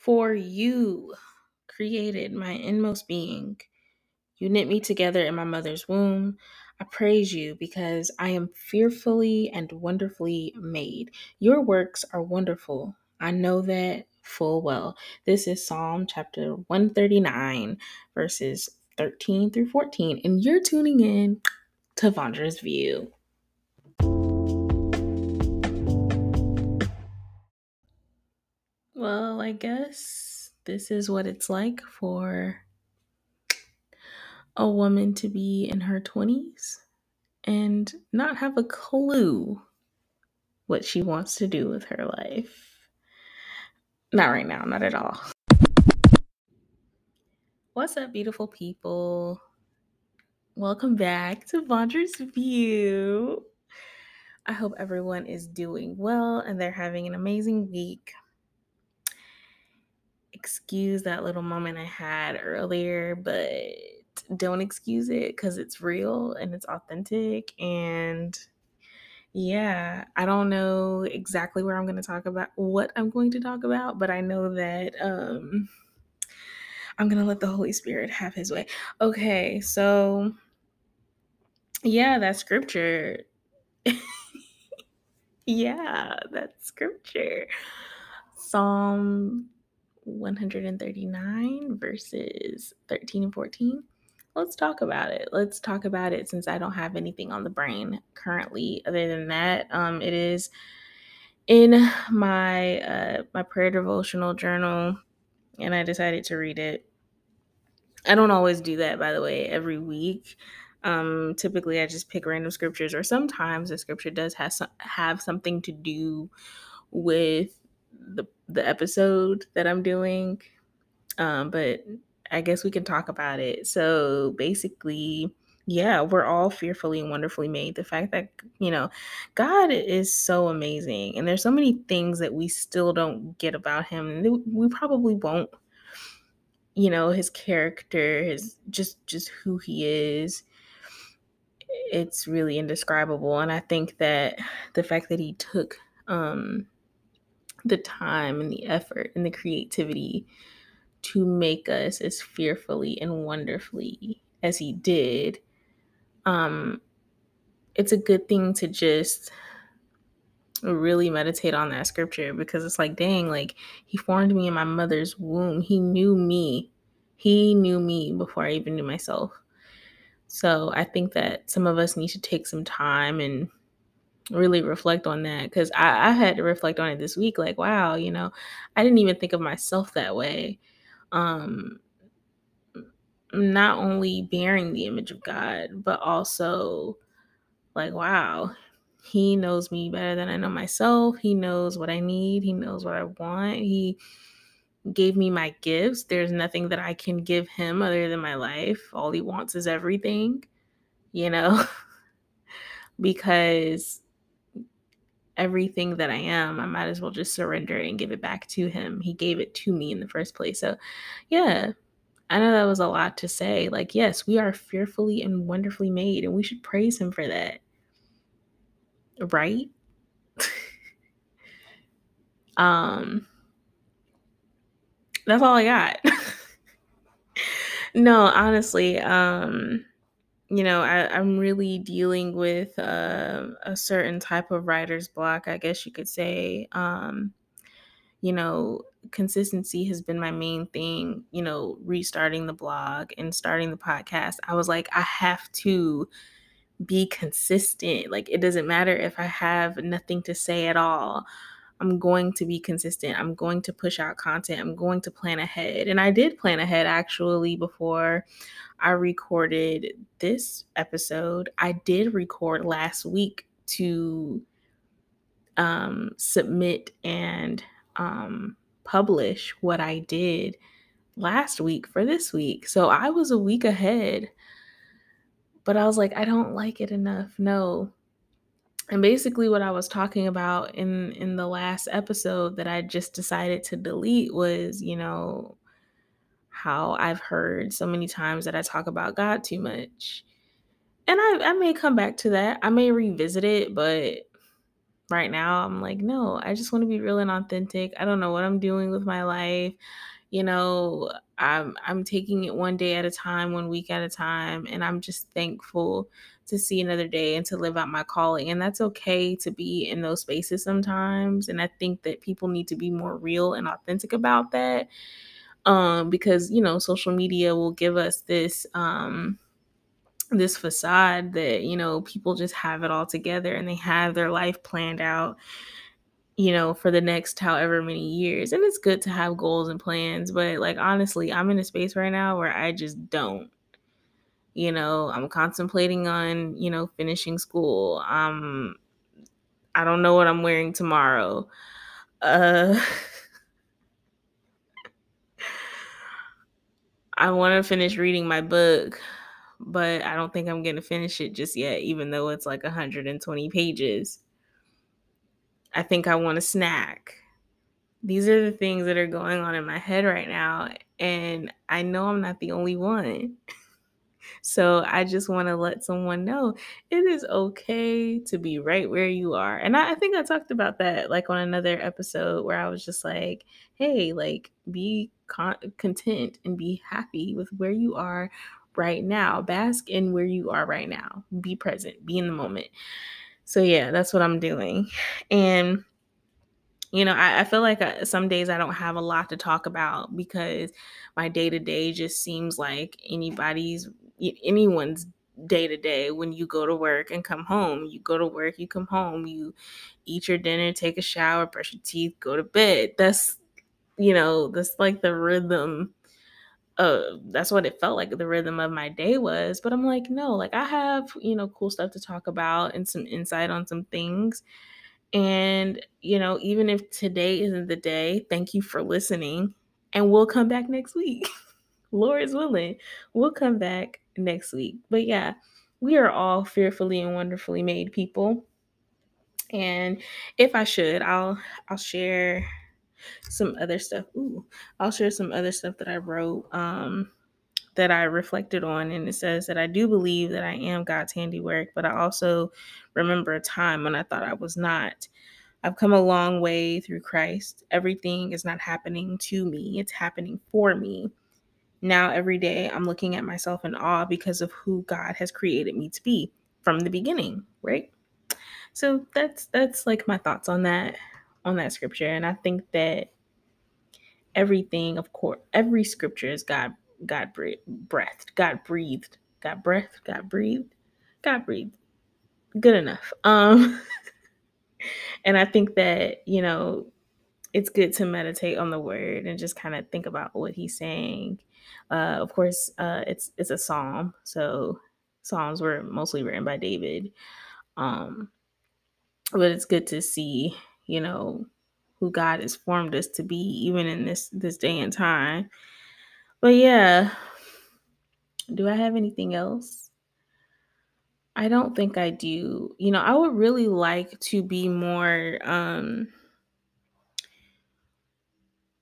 For you created my inmost being. You knit me together in my mother's womb. I praise you because I am fearfully and wonderfully made. Your works are wonderful. I know that full well. This is Psalm chapter 139, verses 13 through 14, and you're tuning in to Vondra's View. Well, I guess this is what it's like for a woman to be in her 20s and not have a clue what she wants to do with her life. Not right now, not at all. What's up, beautiful people? Welcome back to Vondra's View. I hope everyone is doing well and they're having an amazing week. Excuse that little moment I had earlier, but don't excuse it because it's real and it's authentic. And yeah, I don't know exactly where I'm going to talk about what I'm going to talk about, but I know that um, I'm going to let the Holy Spirit have his way. Okay, so yeah, that scripture. yeah, that scripture. Psalm 139, verses 13 and 14 let's talk about it. Let's talk about it since I don't have anything on the brain currently. Other than that, um, it is in my uh, my prayer devotional journal, and I decided to read it. I don't always do that, by the way, every week. Um, typically, I just pick random scriptures, or sometimes the scripture does have some, have something to do with the the episode that I'm doing. Um, but I guess we can talk about it. So basically, yeah, we're all fearfully and wonderfully made. The fact that, you know, God is so amazing. And there's so many things that we still don't get about him. We probably won't. You know, his character, his just just who he is. It's really indescribable. And I think that the fact that he took um the time and the effort and the creativity to make us as fearfully and wonderfully as he did um it's a good thing to just really meditate on that scripture because it's like dang like he formed me in my mother's womb. He knew me. He knew me before i even knew myself. So i think that some of us need to take some time and really reflect on that because I, I had to reflect on it this week like wow you know i didn't even think of myself that way um not only bearing the image of God, but also like, wow, he knows me better than I know myself. He knows what I need. He knows what I want. He gave me my gifts. There's nothing that I can give him other than my life. All he wants is everything, you know, because everything that I am, I might as well just surrender and give it back to him. He gave it to me in the first place. So, yeah, I know that was a lot to say. Like, yes, we are fearfully and wonderfully made, and we should praise him for that. Right? um that's all I got. no, honestly, um, you know, I, am really dealing with uh, a certain type of writer's block, I guess you could say. Um, you know, consistency has been my main thing, you know, restarting the blog and starting the podcast. I was like, I have to be consistent. Like, it doesn't matter if I have nothing to say at all. I'm going to be consistent. I'm going to push out content. I'm going to plan ahead. And I did plan ahead actually before I recorded this episode. I did record last week to um, submit and um, publish what I did last week for this week. So I was a week ahead. But I was like, I don't like it enough. No. And basically what I was talking about in in the last episode that I just decided to delete was, you know, how I've heard so many times that I talk about God too much. And I, I may come back to that. I may revisit it, but right now I'm like, no, I just want to be real and authentic. I don't know what I'm doing with my life. You know, I'm I'm taking it one day at a time, one week at a time, and I'm just thankful to see another day and to live out my calling. And that's okay to be in those spaces sometimes. And I think that people need to be more real and authentic about that. Um, because, you know, social media will give us this um this facade that, you know, people just have it all together and they have their life planned out you know, for the next however many years. And it's good to have goals and plans, but like honestly, I'm in a space right now where I just don't. You know, I'm contemplating on, you know, finishing school. Um I don't know what I'm wearing tomorrow. Uh I want to finish reading my book, but I don't think I'm going to finish it just yet even though it's like 120 pages. I think I want a snack. These are the things that are going on in my head right now. And I know I'm not the only one. So I just want to let someone know it is okay to be right where you are. And I, I, think I talked about that like on another episode where I was just like, hey, like be con- content and be happy with where you are right now. Bask in where you are right now. Be present, be in the moment. So yeah, that's what I'm doing. And you know, I, I feel like I, uh, some days I don't have a lot to talk about because my day to day just seems like anybody's, anyone's day to day when you go to work and come home. You go to work, you come home, you eat your dinner, take a shower, brush your teeth, go to bed. That's, you know, that's like the rhythm. Uh, that's what it felt like the rhythm of my day was. But I'm like, no, like I have, you know, cool stuff to talk about and some insight on some things. And, you know, even if today isn't the day, thank you for listening. And we'll come back next week. Lord is willing. We'll come back next week. But yeah, we are all fearfully and wonderfully made people. And if I should, I'll I'll share some other stuff. Ooh, I'll share some other stuff that I wrote um that I reflected on. And it says that I do believe that I am God's handiwork, but I also remember a time when I thought I was not. I've come a long way through Christ. Everything is not happening to me, it's happening for me. Now, every day, I'm looking at myself in awe because of who God has created me to be from the beginning, right? So that's that's like my thoughts on that on that scripture and I think that everything of course every scripture is God God breathed, God breathed, God breathed, God breathed, God breathed. Good enough. Um, and I think that, you know, it's good to meditate on the word and just kind of think about what he's saying. Uh, of course, uh, it's it's a psalm, so psalms were mostly written by David. Um, but it's good to see, you know, who God has formed us to be, even in this this day and time. But yeah, do I have anything else? I don't think I do. You know, I would really like to be more um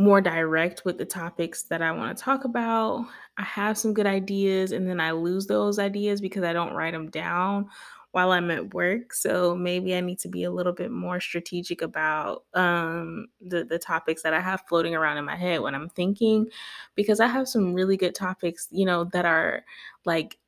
more direct with the topics that I want to talk about. I have some good ideas and then I lose those ideas because I don't write them down while I'm at work. So maybe I need to be a little bit more strategic about um, the the topics that I have floating around in my head when I'm thinking, because I have some really good topics, you know, that are like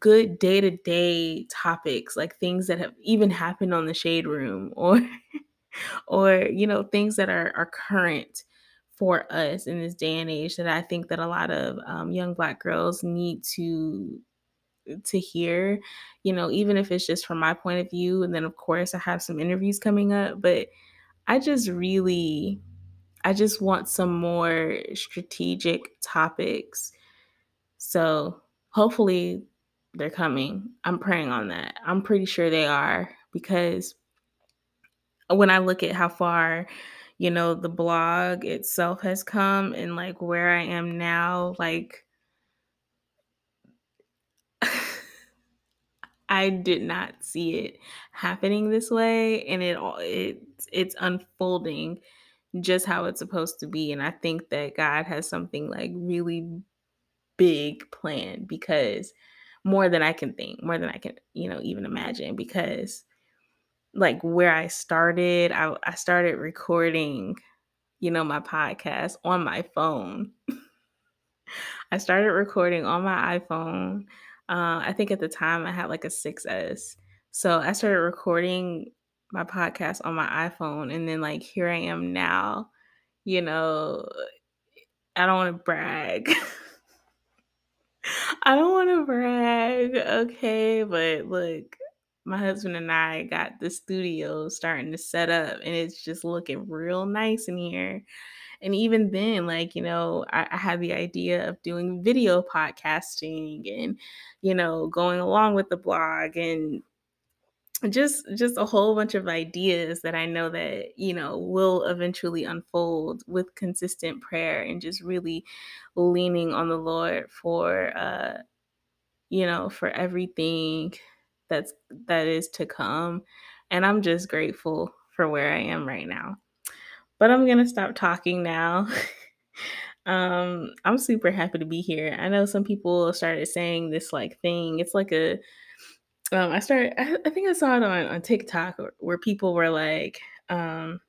good day to day topics, like things that have even happened on the shade room, or or you know things that are are current for us in this day and age that I think that a lot of um, young black girls need to to hear, you know, even if it's just from my point of view. And then, of course, I have some interviews coming up, but I just really, I just want some more strategic topics. So hopefully they're coming. I'm praying on that. I'm pretty sure they are because when I look at how far, you know, the blog itself has come and like where I am now, like, I did not see it happening this way and it all it's it's unfolding just how it's supposed to be and I think that God has something like really big plan because more than I can think, more than I can, you know, even imagine because like where I started. I, I started recording, you know, my podcast on my phone. I started recording on my iPhone. Uh, I think at the time I had like a 6S. So I started recording my podcast on my iPhone. And then, like, here I am now. You know, I don't want to brag. I don't want to brag, okay? But look, my husband and I got the studio starting to set up, and it's just looking real nice in here. And even then, like, you know, I, I had the idea of doing video podcasting and, you know, going along with the blog and just just a whole bunch of ideas that I know that you know will eventually unfold with consistent prayer and just really leaning on the Lord for uh you know for everything that's that is to come and I'm just grateful for where I am right now. But I'm to stop talking now. um I'm super happy to be here. I know some people started saying this like thing. It's like a um, I started. I, I think I saw it on on TikTok where people were like, um,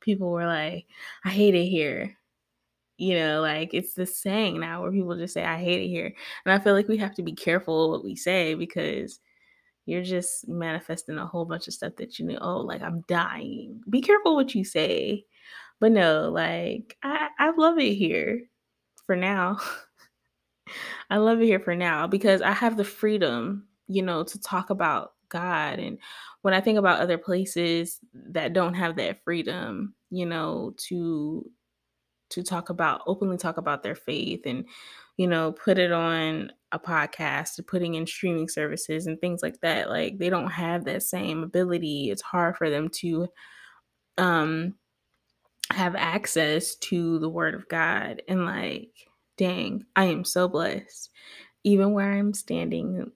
people were like, "I hate it here." You know, like it's the saying now where people just say, "I hate it here," and I feel like we have to be careful what we say because you're just manifesting a whole bunch of stuff that you know. Oh, like I'm dying. Be careful what you say. But no, like I I love it here for now. I love it here for now because I have the freedom, you know, to talk about God. And when I think about other places that don't have that freedom, you know, to to talk about openly talk about their faith and you know put it on a podcast putting in streaming services and things like that like they don't have that same ability it's hard for them to um have access to the word of god and like dang i am so blessed even where I'm standing,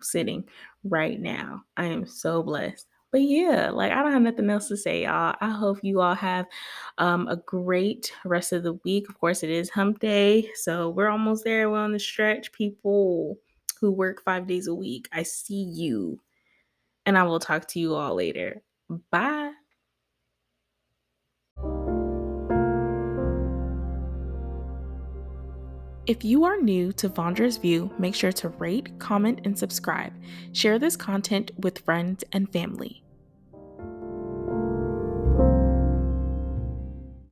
sitting right now. I am so blessed. But yeah, like I don't have nothing else to say, y'all. I hope you all have um, a great rest of the week. Of course, it is hump day. So we're almost there. We're on the stretch. People who work five days a week, I see you. And I will talk to you all later. Bye. If you are new to Vondra's View, make sure to rate, comment, and subscribe. Share this content with friends and family.